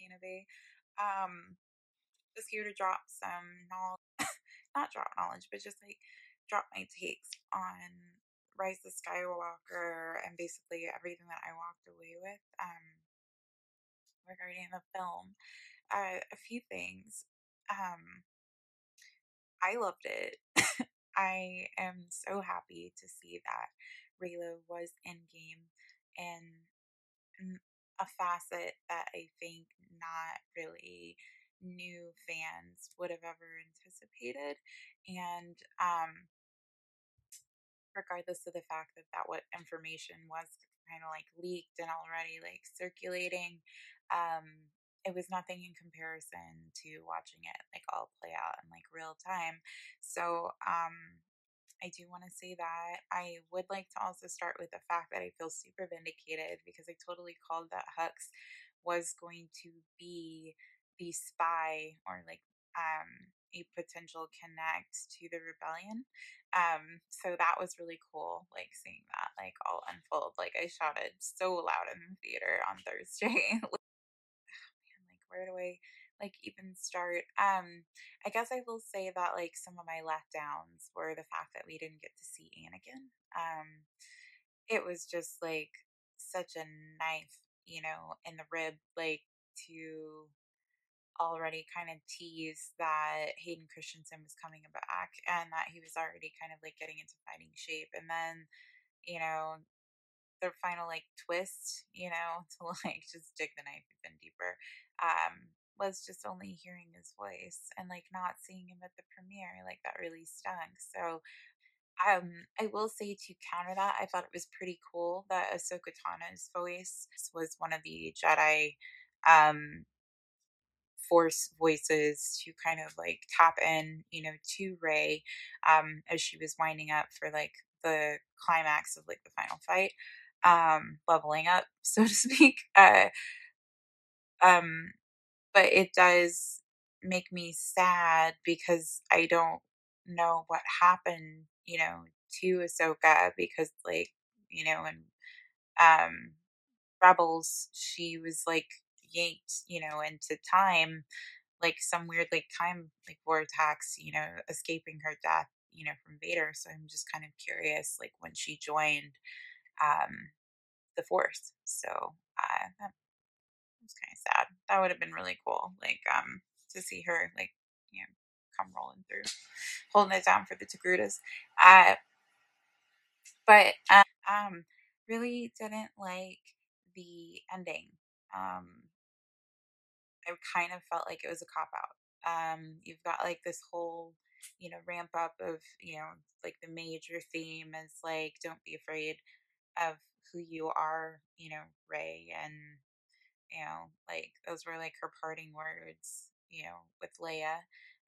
Volcano Bay. Um, just here to drop some knowledge, not drop knowledge, but just like drop my takes on Rise of Skywalker and basically everything that I walked away with um, regarding the film. Uh, a few things. Um, I loved it. I am so happy to see that Reylo was in game and a facet that I think not really new fans would have ever anticipated. And um, regardless of the fact that that what information was kind of like leaked and already like circulating, um, it was nothing in comparison to watching it like all play out in like real time. So um, I do want to say that. I would like to also start with the fact that I feel super vindicated because I totally called that Hux was going to be the spy or like um, a potential connect to the rebellion. Um, so that was really cool, like seeing that like all unfold. Like I shouted so loud in the theater on Thursday. oh, man, like where do I like even start? Um, I guess I will say that like some of my letdowns were the fact that we didn't get to see Anakin. Um, it was just like such a knife, you know, in the rib, like to already kind of tease that Hayden Christensen was coming back and that he was already kind of like getting into fighting shape. And then, you know, their final like twist, you know, to like just dig the knife even deeper, um, was just only hearing his voice and like not seeing him at the premiere. Like that really stung. So um, I will say to counter that, I thought it was pretty cool that Ahsoka Tano's voice was one of the Jedi um, force voices to kind of like tap in, you know, to Rey um, as she was winding up for like the climax of like the final fight, um, leveling up, so to speak. Uh, um, but it does make me sad because I don't know what happened, you know, to Ahsoka because like, you know, in um Rebels, she was like yanked, you know, into time, like some weird like time like vortex, you know, escaping her death, you know, from Vader. So I'm just kind of curious, like when she joined um the Force. So uh, was kind of sad. That would have been really cool, like um to see her like you know come rolling through, holding it down for the Togrutas. Uh, but um, um, really didn't like the ending. Um, I kind of felt like it was a cop out. Um, you've got like this whole, you know, ramp up of, you know, like the major theme is like, don't be afraid of who you are, you know, Rey And, you know, like those were like her parting words, you know, with Leia.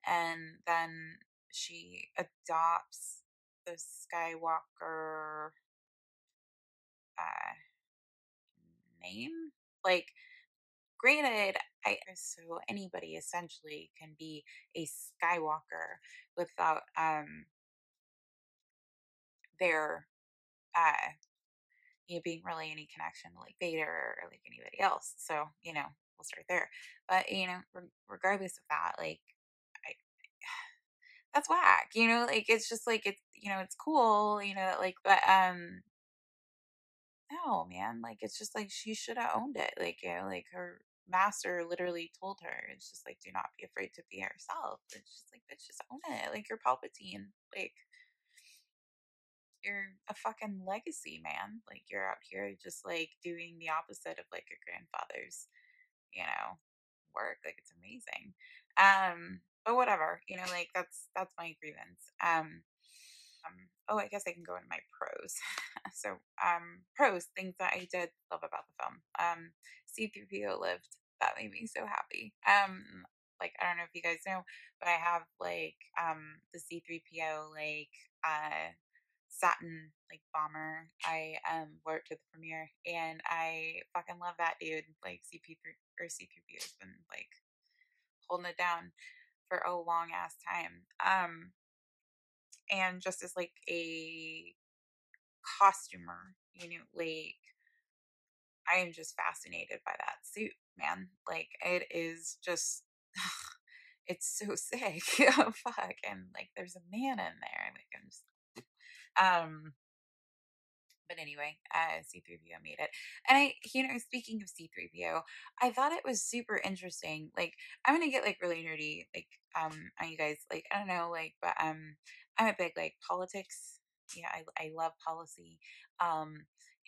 And then she adopts the Skywalker uh, name. Like, granted, I so anybody essentially can be a Skywalker without um their uh being really any connection to like Vader or like anybody else. So you know we'll start there. But you know, re- regardless of that, like I that's whack. You know, like it's just like it's you know it's cool. You know, like but um no man, like it's just like she should have owned it. Like you know, like her master literally told her, it's just like, do not be afraid to be herself. It's just like, bitch, just own it. Like, you're Palpatine. Like, you're a fucking legacy, man. Like, you're out here just like doing the opposite of like your grandfather's, you know, work. Like, it's amazing. Um, but whatever, you know, like that's that's my grievance. Um, um, oh, I guess I can go into my pros. so, um, pros, things that I did love about the film. Um, C3PO lived. That made me so happy. Um, like I don't know if you guys know, but I have like um the C3PO like uh satin like bomber. I um wore it to the premiere and I fucking love that dude. Like CP3 or C3PO has been like holding it down for a long ass time. Um and just as like a costumer, you know, like I am just fascinated by that suit, man. Like it is just it's so sick. oh, fuck. And like there's a man in there. Like I'm just um but anyway, uh, C3PO made it. And I, you know, speaking of C3PO, I thought it was super interesting. Like, I'm gonna get like really nerdy, like, um, on you guys. Like, I don't know, like, but um, I'm a big like politics. Yeah, I I love policy, um,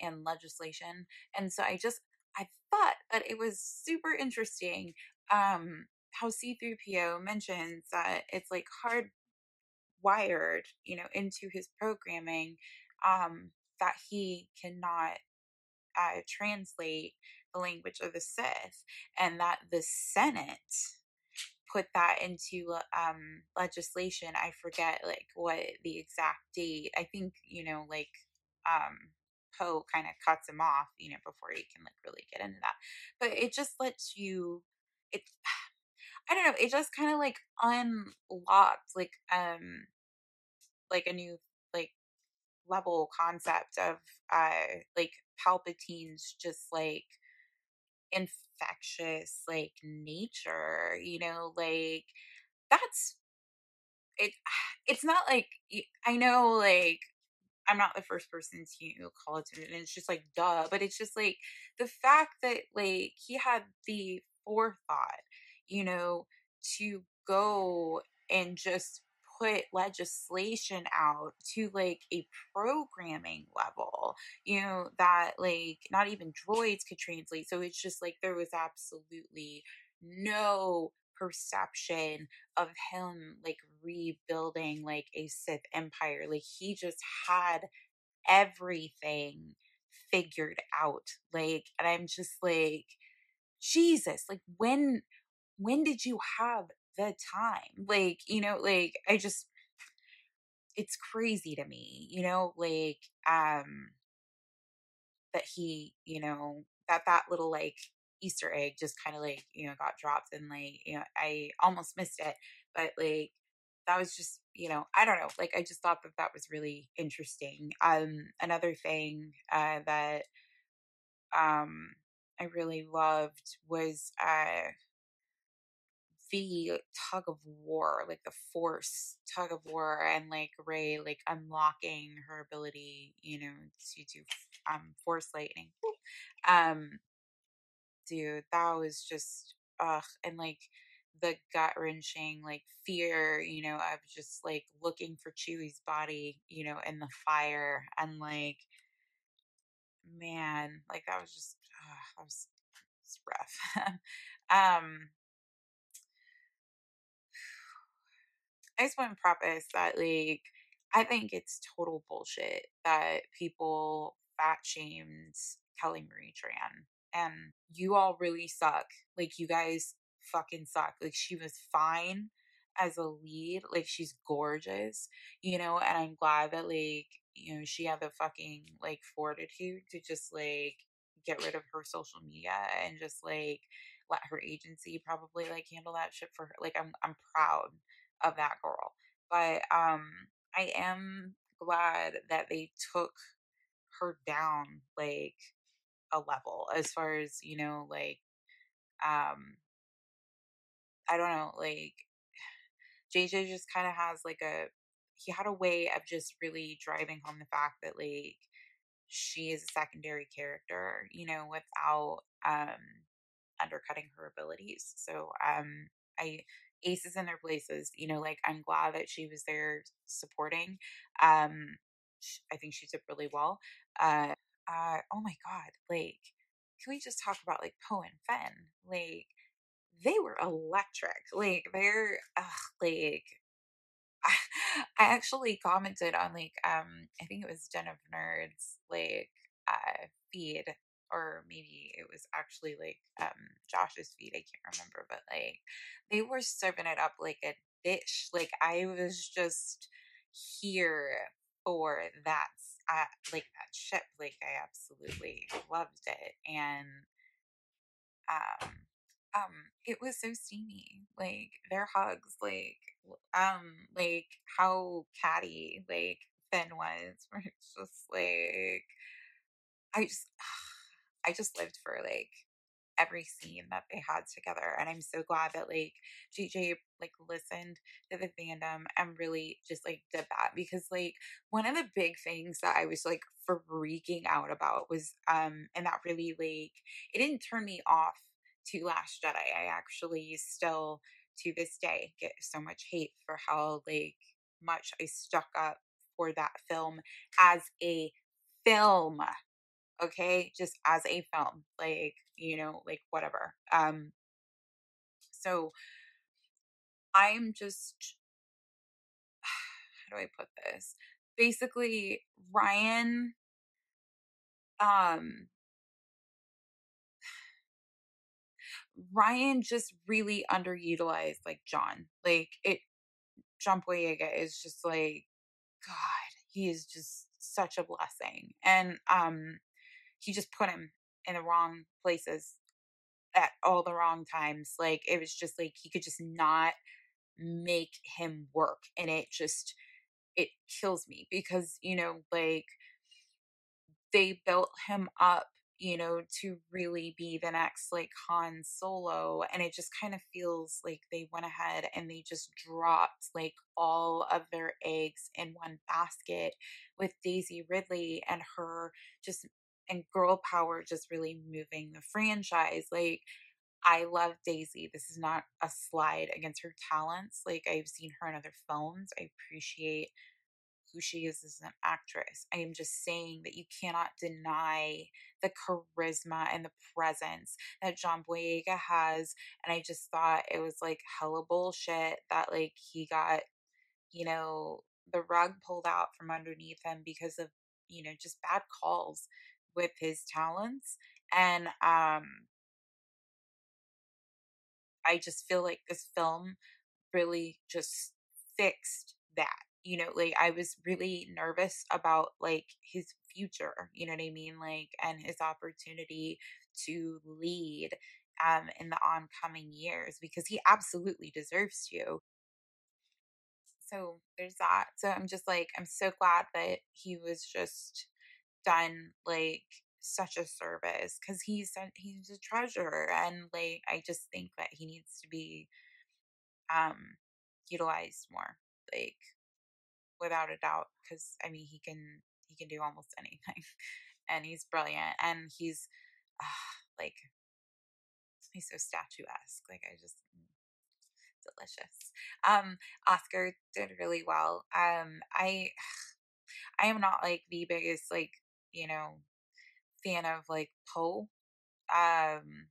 and legislation, and so I just I thought that it was super interesting, um, how C3PO mentions that it's like hardwired, you know, into his programming, um, that he cannot uh, translate the language of the Sith, and that the Senate put that into um, legislation. I forget like what the exact date. I think you know like um, Poe kind of cuts him off, you know, before he can like really get into that. But it just lets you. It. I don't know. It just kind of like unlocked like um like a new like level concept of uh like Palpatine's just like infectious like nature, you know, like that's it it's not like I know like I'm not the first person to call it to it, and it's just like duh, but it's just like the fact that like he had the forethought, you know, to go and just put legislation out to like a programming level, you know, that like not even droids could translate. So it's just like there was absolutely no perception of him like rebuilding like a Sith empire. Like he just had everything figured out. Like, and I'm just like, Jesus, like when when did you have the time? Like, you know, like I just it's crazy to me, you know, like um that he, you know, that that little like Easter egg just kind of like, you know, got dropped and like, you know, I almost missed it, but like that was just, you know, I don't know, like I just thought that that was really interesting. Um another thing uh that um I really loved was uh the tug of war, like the force tug of war, and like Rey like unlocking her ability, you know, to do um force lightning. Um, dude, that was just ugh, and like the gut wrenching like fear, you know, of just like looking for Chewie's body, you know, in the fire, and like man, like that was just uh, that was, was rough. um I just want to preface that, like, I think it's total bullshit that people fat shamed Kelly Marie Tran. And you all really suck. Like, you guys fucking suck. Like, she was fine as a lead. Like, she's gorgeous, you know? And I'm glad that, like, you know, she had the fucking, like, fortitude to just, like, get rid of her social media and just, like, let her agency probably, like, handle that shit for her. Like, I'm, I'm proud of that girl. But um I am glad that they took her down like a level as far as, you know, like um I don't know, like JJ just kind of has like a he had a way of just really driving home the fact that like she is a secondary character, you know, without um undercutting her abilities. So um I aces in their places. You know, like I'm glad that she was there supporting. Um, I think she did really well. Uh, uh, oh my god, like, can we just talk about like Poe and Finn? Like, they were electric. Like, they're ugh, like. I actually commented on like um I think it was Den of Nerds like uh feed or maybe it was actually like um Josh's feet. I can't remember, but like they were serving it up like a dish. Like I was just here for that uh, like that ship. Like I absolutely loved it. And um um it was so steamy. Like their hugs, like um like how catty like Finn was. Where it's just like I just I just lived for like every scene that they had together and i'm so glad that like jj like listened to the fandom and really just like did that because like one of the big things that i was like freaking out about was um and that really like it didn't turn me off to last jedi. I actually still to this day get so much hate for how like much i stuck up for that film as a film okay just as a film like you know like whatever um so i'm just how do i put this? Basically rian um Rian just really underutilized like john like it john boyega is just like god he is just such a blessing and um he just put him in the wrong places at all the wrong times. Like it was just like he could just not make him work. And it just, it kills me because, you know, like they built him up you know, to really be the next like Han Solo. And it just kind of feels like they went ahead and they just dropped like all of their eggs in one basket with Daisy Ridley and her just and girl power just really moving the franchise. Like, I love Daisy. This is not a slide against her talents. Like, I've seen her in other films. I appreciate who she is as an actress. I am just saying that you cannot deny the charisma and the presence that John Boyega has. And I just thought it was like hella bullshit that like he got, you know, the rug pulled out from underneath him because of, you know, just bad calls with his talents. And um I just feel like this film really just fixed that. You know, like I was really nervous about like his future, you know what I mean? Like and his opportunity to lead um in the oncoming years because he absolutely deserves to. So there's that. So I'm just like I'm so glad that he was just done like such a service because he's he's a treasure and like I just think that he needs to be um utilized more like without a doubt because I mean he can he can do almost anything and he's brilliant and he's uh, like he's so statuesque like I just mm, delicious. Um Oscar did really well um I I am not like the biggest like you know fan of like Poe, um,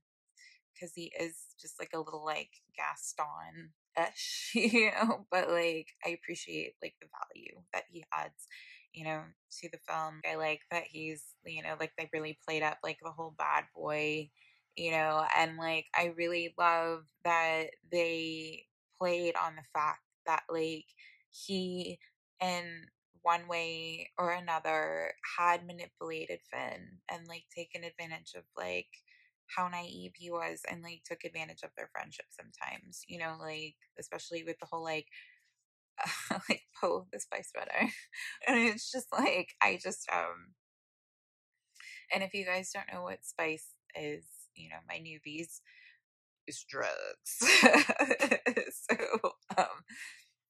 because he is just like a little like Gaston ish, you know. But like, I appreciate like the value that he adds, you know, to the film. I like that he's, you know, like they really played up like the whole bad boy, you know, and like I really love that they played on the fact that like he and one way or another had manipulated Finn and like taken advantage of like how naive he was and like took advantage of their friendship sometimes, you know, like especially with the whole like uh, like Poe the spice runner. and it's just like I just um and if you guys don't know what spice is, you know, my newbies is drugs. so um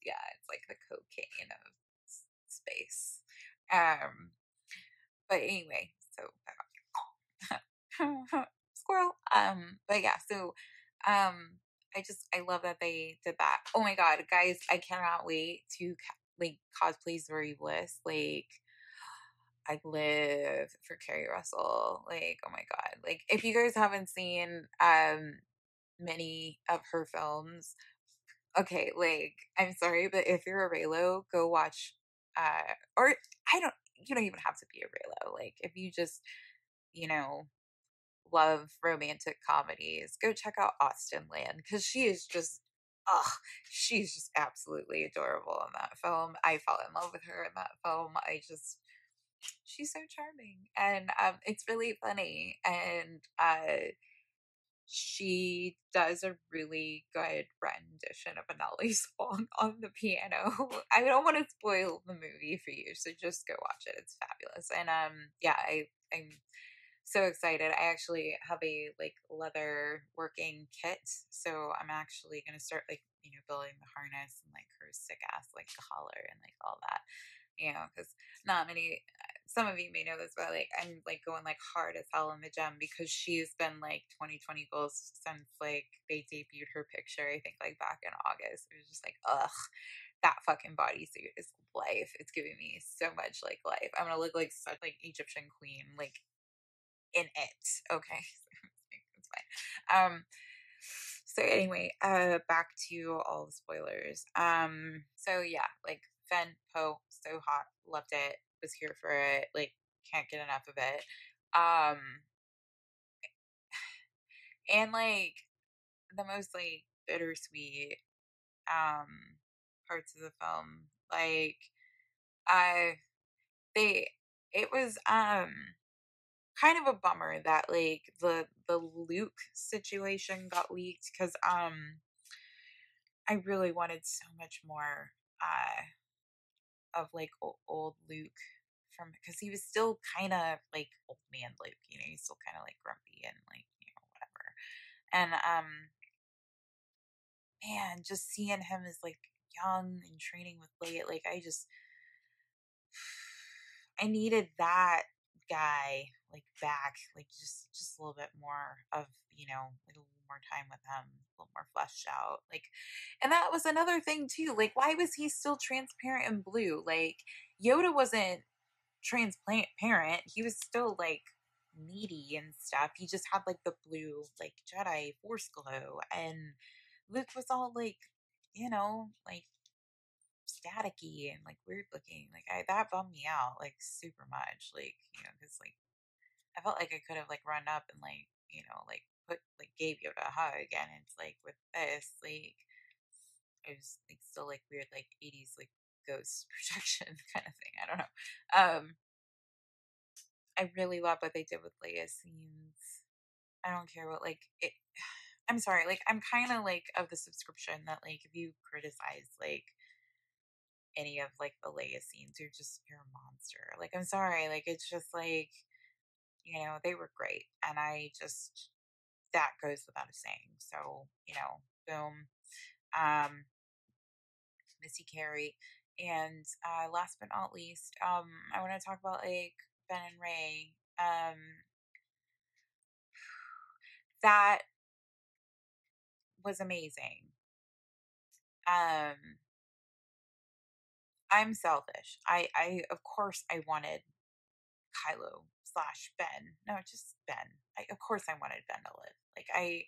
yeah, it's like the cocaine of space. Um, but anyway, so squirrel. Um, but yeah, so um, I just I love that they did that. Oh my god, guys, I cannot wait to like cosplay Zorii Bliss. Like, I live for Keri Russell. Like, oh my god, like if you guys haven't seen um many of her films, okay, like I'm sorry, but if you're a Reylo, go watch uh, or I don't, you don't even have to be a Reylo. Like if you just, you know, love romantic comedies, go check out Austenland because she is just, oh, she's just absolutely adorable in that film. I fell in love with her in that film. I just, she's so charming and um, it's really funny and uh, she does a really good rendition of a Nelly song on the piano. I don't want to spoil the movie for you, so just go watch it. It's fabulous. And um yeah, I I'm so excited. I actually have a like leather working kit. So I'm actually going to start like, you know, building the harness and like her sick ass like collar and like all that, you know, because not many, some of you may know this, but like I'm like going like hard as hell in the gym because she's been like 2020 goals since like they debuted her picture, I think like back in August. It was just like, ugh, that fucking bodysuit is life. It's giving me so much like life. I'm gonna look like such like Egyptian queen, like in it. Okay. it's fine. Um so anyway, uh back to all the spoilers. Um so yeah, like Finn Poe, so hot, loved it, was here for it, like can't get enough of it. Um and like the most like bittersweet um parts of the film. Like I they it was um kind of a bummer that like the the Luke situation got leaked because um I really wanted so much more uh of like old, Luke from because he was still kind of like old man Luke, you know, he's still kind of like grumpy and like you know whatever, and um man, just seeing him as like young and training with Leia, like I just I needed that guy like back, like just just a little bit more of you know like more time with him, a little more fleshed out. Like, and that was another thing too. Like, why was he still transparent and blue? Like Yoda wasn't transparent. He was still like needy and stuff. He just had like the blue like Jedi Force glow, and Luke was all like you know like staticky and like weird looking. Like I that bummed me out like super much. Like you know, because like I felt like I could have like run up and like you know like put like gave Yoda a hug, and it's like with this like it was like still like weird like eighties like ghost projection kind of thing. I don't know. Um, I really love what they did with Leia's scenes. I don't care what like it. I'm sorry, like I'm kind of like of the subscription that like if you criticize like any of like the Leia scenes. You're just you're a monster. Like I'm sorry, like it's just like you know they were great, and I just that goes without a saying. So you know, boom, um, Missy Carrie, and uh, last but not least, um, I want to talk about like Ben and Rey. Um, that was amazing. Um, I'm selfish. I, I, of course, I wanted Kylo slash Ben. No, just Ben. I, of course, I wanted Ben to live. Like I,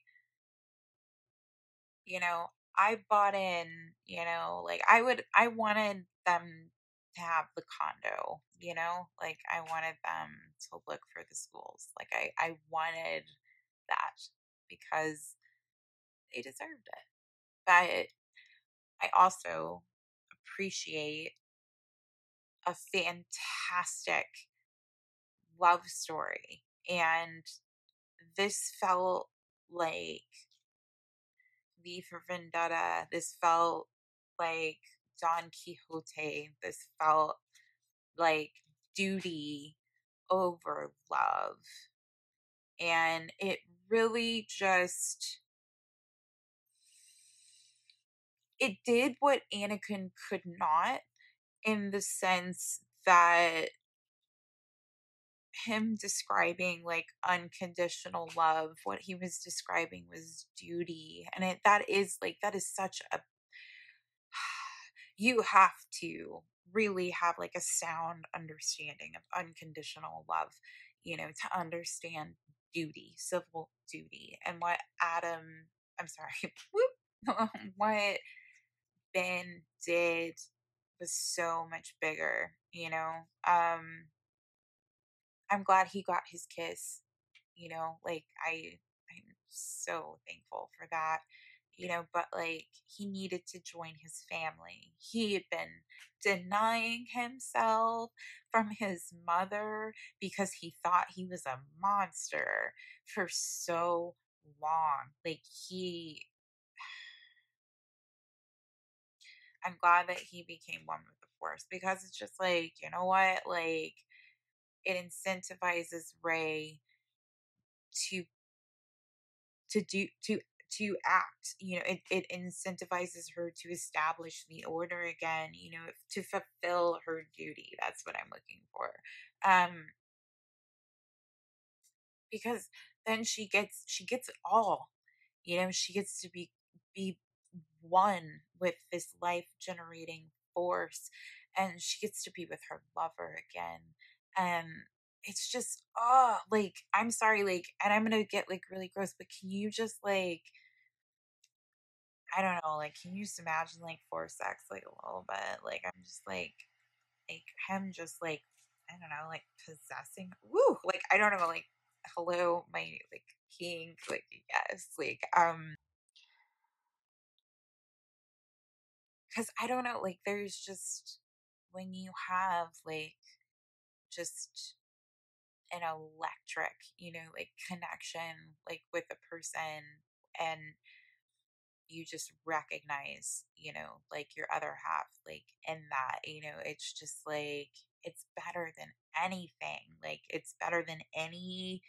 you know, I bought in. You know, like I would. I wanted them to have the condo. You know, like I wanted them to look for the schools. Like I, I wanted that because they deserved it. But I also appreciate a fantastic love story. And this felt like V for Vendetta. This felt like Don Quixote. This felt like duty over love. And it really just it did what Anakin could not in the sense that him describing like unconditional love what he was describing was duty and it that is like that is such a you have to really have like a sound understanding of unconditional love you know to understand duty civil duty and what adam i'm sorry what Ben did was so much bigger, you know. Um I'm glad he got his kiss, you know, like I I'm so thankful for that. You know, but like he needed to join his family. He had been denying himself from his mother because he thought he was a monster for so long. Like he I'm glad that he became one with the force because it's just like, you know what? Like it incentivizes Rey to to do to to act you know it, it incentivizes her to establish the order again you know to fulfill her duty that's what i'm looking for um because then she gets she gets it all you know she gets to be be one with this life generating force and she gets to be with her lover again and it's just oh like i'm sorry like and i'm gonna get like really gross but can you just like i don't know like can you just imagine like forced sex like a little bit? Like i'm just like like him just like i don't know like possessing woo like i don't know like hello my like king like yes like um because i don't know like there's just when you have like just an electric you know like connection like with a person and you just recognize you know like your other half like in that you know it's just like it's better than anything like it's better than any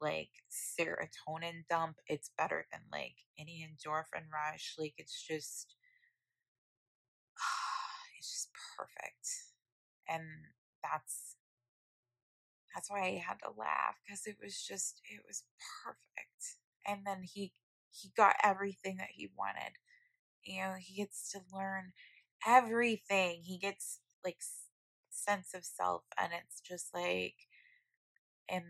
like serotonin dump. It's better than like any endorphin rush. Like it's just it's just perfect. And that's that's why I had to laugh because it was just it was perfect. And then he he got everything that he wanted. You know, he gets to learn everything. He gets like sense of self and it's just like and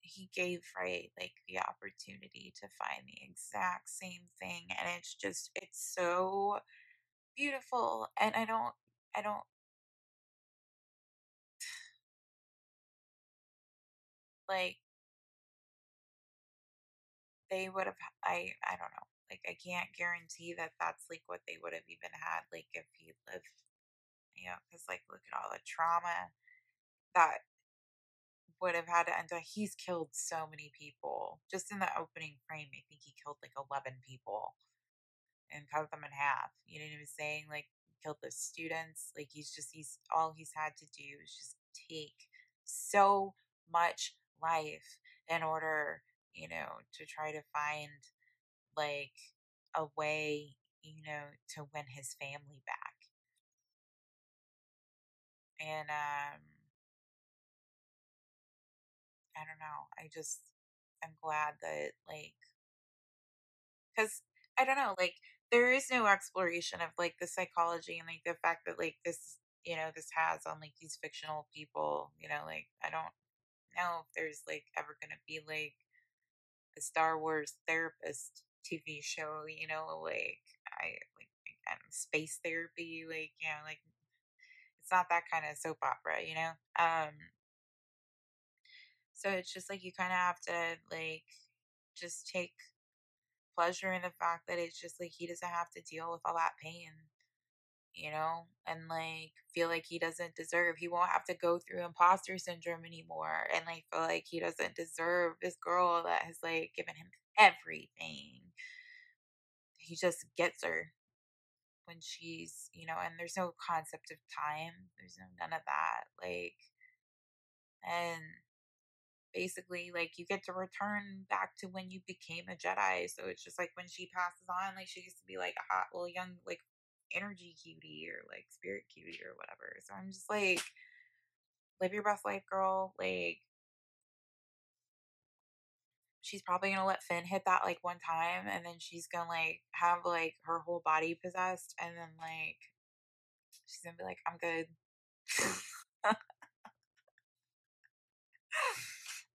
he gave right like the opportunity to find the exact same thing and it's just it's so beautiful and i don't i don't like they would have i i don't know like i can't guarantee that that's like what they would have even had like if he lived you know because like look at all the trauma that would have had to end up. He's killed so many people. Just in the opening frame, I think he killed like 11 people and cut them in half. You know what I'm saying? Like, killed the students. Like, he's just, he's all he's had to do is just take so much life in order, you know, to try to find like a way, you know, to win his family back. And, um, I don't know. I just I'm glad that like because I don't know, like there is no exploration of like the psychology and like the fact that like this you know this has on like these fictional people. You know, like I don't know if there's like ever gonna be like a Star Wars therapist TV show. You know, like I like again, space therapy. Like you know, like it's not that kind of soap opera. You know, um so it's just like you kind of have to like just take pleasure in the fact that it's just like he doesn't have to deal with all that pain, you know, and like feel like he doesn't deserve. He won't have to go through imposter syndrome anymore and like feel like he doesn't deserve this girl that has like given him everything. He just gets her when she's, you know, and there's no concept of time. There's no none of that. Like, and basically like you get to return back to when you became a Jedi. So it's just like when she passes on, like she used to be like a hot little young like energy cutie or like spirit cutie or whatever. So I'm just like, live your best life, girl. Like she's probably gonna let Finn hit that like one time and then she's gonna like have like her whole body possessed and then like she's gonna be like, I'm good.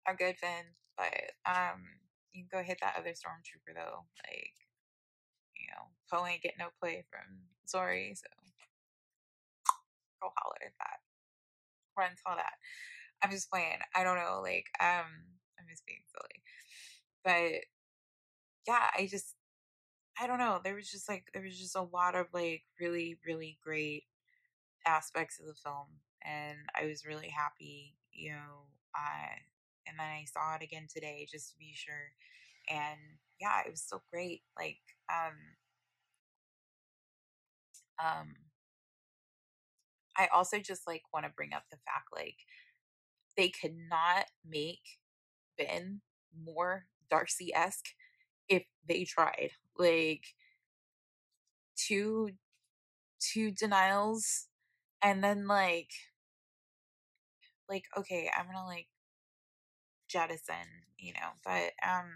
I'm good, Finn. But um, you can go hit that other stormtrooper though. Like, you know, Poe ain't getting no play from Zorii, so go holler at that. Run tell that. I'm just playing. I don't know. Like, um, I'm just being silly. But yeah, I just I don't know. There was just like there was just a lot of like really, really great aspects of the film. And I was really happy, you know, I and then I saw it again today just to be sure. And yeah, it was so great. Like, um, um, I also just like want to bring up the fact like they could not make Ben more Darcy esque if they tried. Like two two denials and then like like okay, I'm gonna like jettison, you know, but um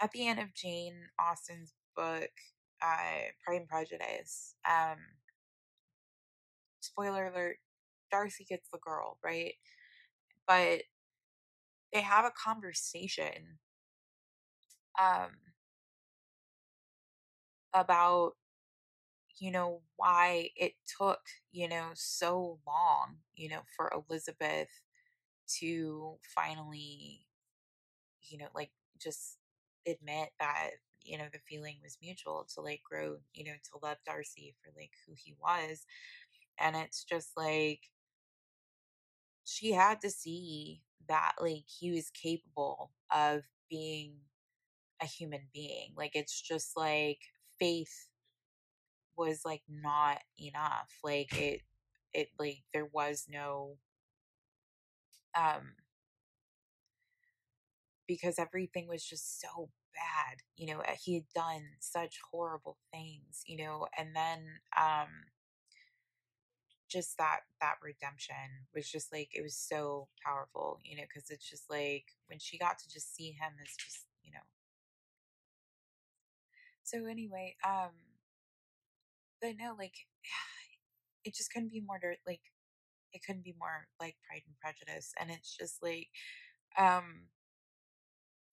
at the end of Jane Austen's book, uh Pride and Prejudice, um spoiler alert, Darcy gets the girl, right? But they have a conversation um about you know why it took you know so long you know for Elizabeth to finally you know like just admit that you know the feeling was mutual to like grow you know to love Darcy for like who he was and it's just like she had to see that like he was capable of being a human being like it's just like faith was like not enough like it it like there was no um because everything was just so bad you know he had done such horrible things you know and then um just that that redemption was just like it was so powerful you know because it's just like when she got to just see him as just you know so anyway um but no like it just couldn't be more like it couldn't be more like pride and prejudice and it's just like um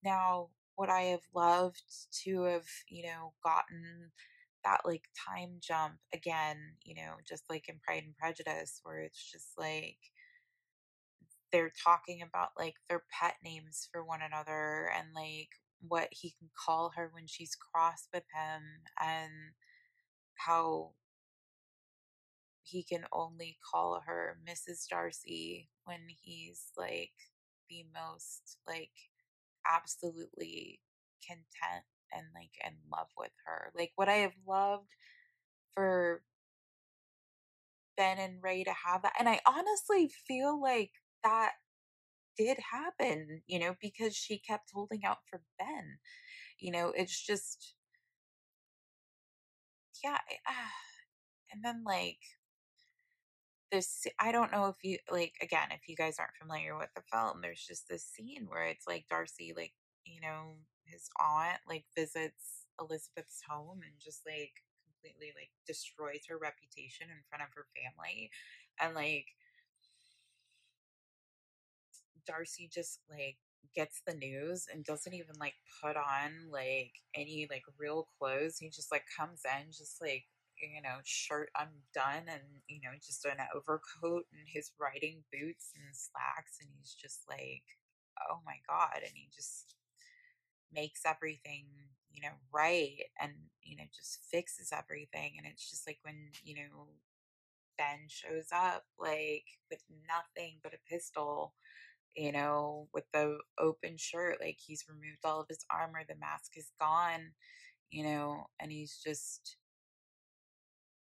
now would i have loved to have you know gotten that like time jump again you know just like in pride and prejudice where it's just like they're talking about like their pet names for one another and like what he can call her when she's cross with him and how he can only call her Mrs. Darcy when he's like the most like absolutely content and like in love with her. Like what I have loved for Ben and Rey to have that. And I honestly feel like that did happen, you know, because she kept holding out for Ben. You know, it's just yeah, uh, and then like this I don't know if you like again if you guys aren't familiar with the film there's just this scene where it's like Darcy like you know his aunt like visits Elizabeth's home and just like completely like destroys her reputation in front of her family and like Darcy just like gets the news and doesn't even like put on like any like real clothes he just like comes in just like you know, shirt undone and, you know, just an overcoat and his riding boots and slacks. And he's just like, oh my God. And he just makes everything, you know, right and, you know, just fixes everything. And it's just like when, you know, Ben shows up like with nothing but a pistol, you know, with the open shirt, like he's removed all of his armor, the mask is gone, you know, and he's just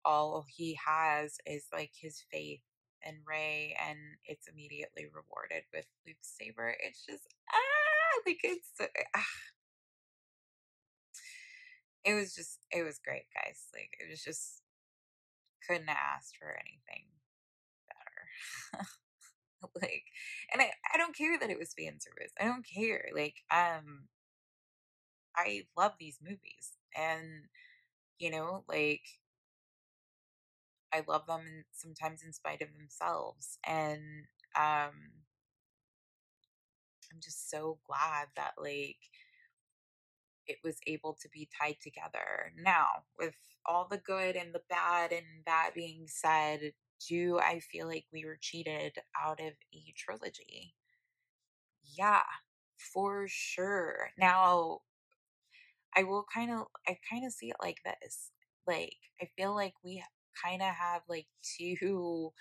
all he has is like his faith and Rey, and it's immediately rewarded with Luke's saber. It's just ah, like it's ah. it was just it was great, guys. Like it was just couldn't asked for anything better. like, and I I don't care that it was fan service. I don't care. Like um, I love these movies, and you know, like I love them and sometimes in spite of themselves. And um I'm just so glad that like it was able to be tied together. Now, with all the good and the bad and that being said, do I feel like we were cheated out of a trilogy? Yeah, for sure. Now, I will kind of I kind of see it like this. Like I feel like we kind of have like two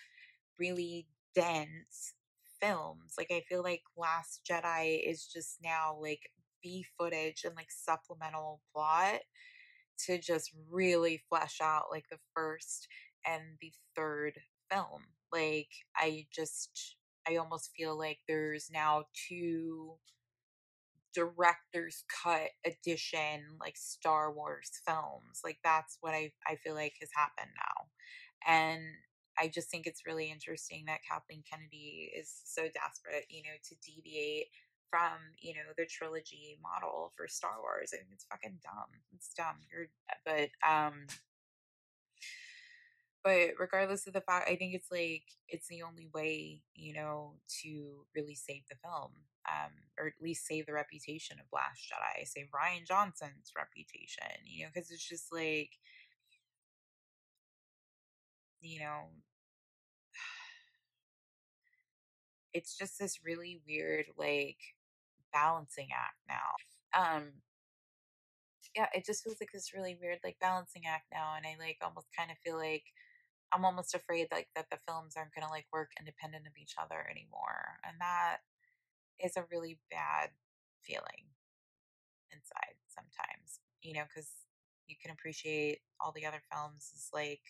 really dense films. Like I feel like Last Jedi is just now like B footage and like supplemental plot to just really flesh out like the first and the third film. Like I just I almost feel like there's now two director's cut edition like Star Wars films. Like that's what I I feel like has happened now. And I just think it's really interesting that Kathleen Kennedy is so desperate, you know, to deviate from, you know, the trilogy model for Star Wars. I think it's fucking dumb. It's dumb. You're but um but regardless of the fact i think it's like it's the only way you know to really save the film um or at least save the reputation of last jedi save Rian Johnson's reputation you know because it's just like you know it's just this really weird like balancing act now um yeah it just feels like this really weird like balancing act now and i like almost kind of feel like I'm almost afraid like that the films aren't to like work independent of each other anymore. And that is a really bad feeling inside sometimes, you know, because you can appreciate all the other films as like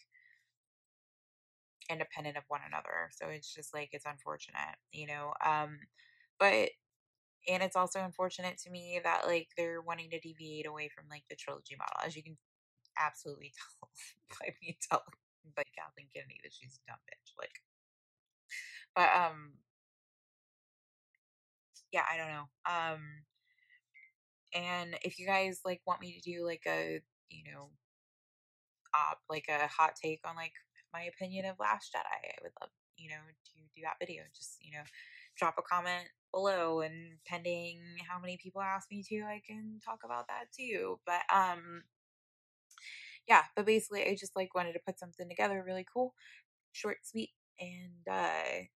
independent of one another. So it's just like it's unfortunate, you know. Um but and it's also unfortunate to me that like they're wanting to deviate away from like the trilogy model as you can absolutely tell by me telling by Kathleen Kennedy that she's a dumb bitch. Like, but um, yeah, I don't know. Um, and if you guys like want me to do like a you know, op like a hot take on like my opinion of Last Jedi, I would love you know to do that video. Just you know, drop a comment below, and pending how many people ask me to, I can talk about that too. But um yeah, but basically, I just like wanted to put something together really cool, short, sweet, and uh,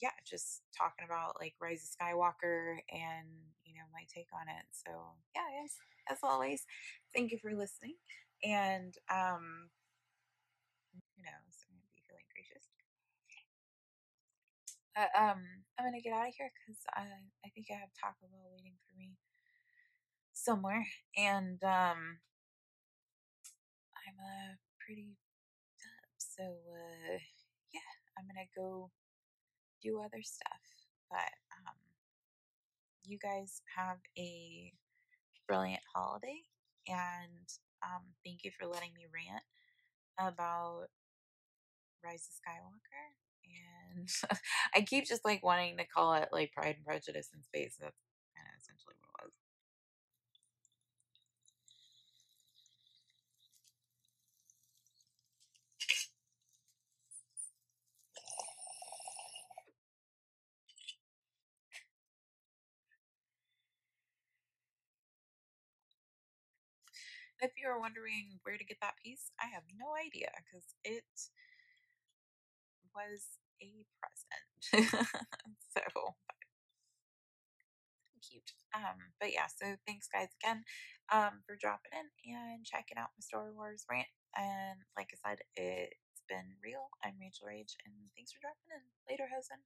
yeah, just talking about like Rise of Skywalker and you know my take on it. So yeah, guys, as always, thank you for listening, and um, you know, I'm gonna be feeling gracious. Uh, um, I'm gonna get out of here because I I think I have Taco Bell waiting for me somewhere, and um I'm uh, pretty done. So, uh, yeah, I'm gonna go do other stuff. But um, you guys have a brilliant holiday, and um, thank you for letting me rant about Rise of Skywalker. And I keep just like wanting to call it like Pride and Prejudice in space. That's kind of essentially what it was. If you are wondering where to get that piece, I have no idea because it was a present. so cute. Um, but yeah, so thanks guys again um, for dropping in and checking out my Star Wars rant. And like I said, it's been real. I'm Rachel Rage, and thanks for dropping in. Later, Hosen.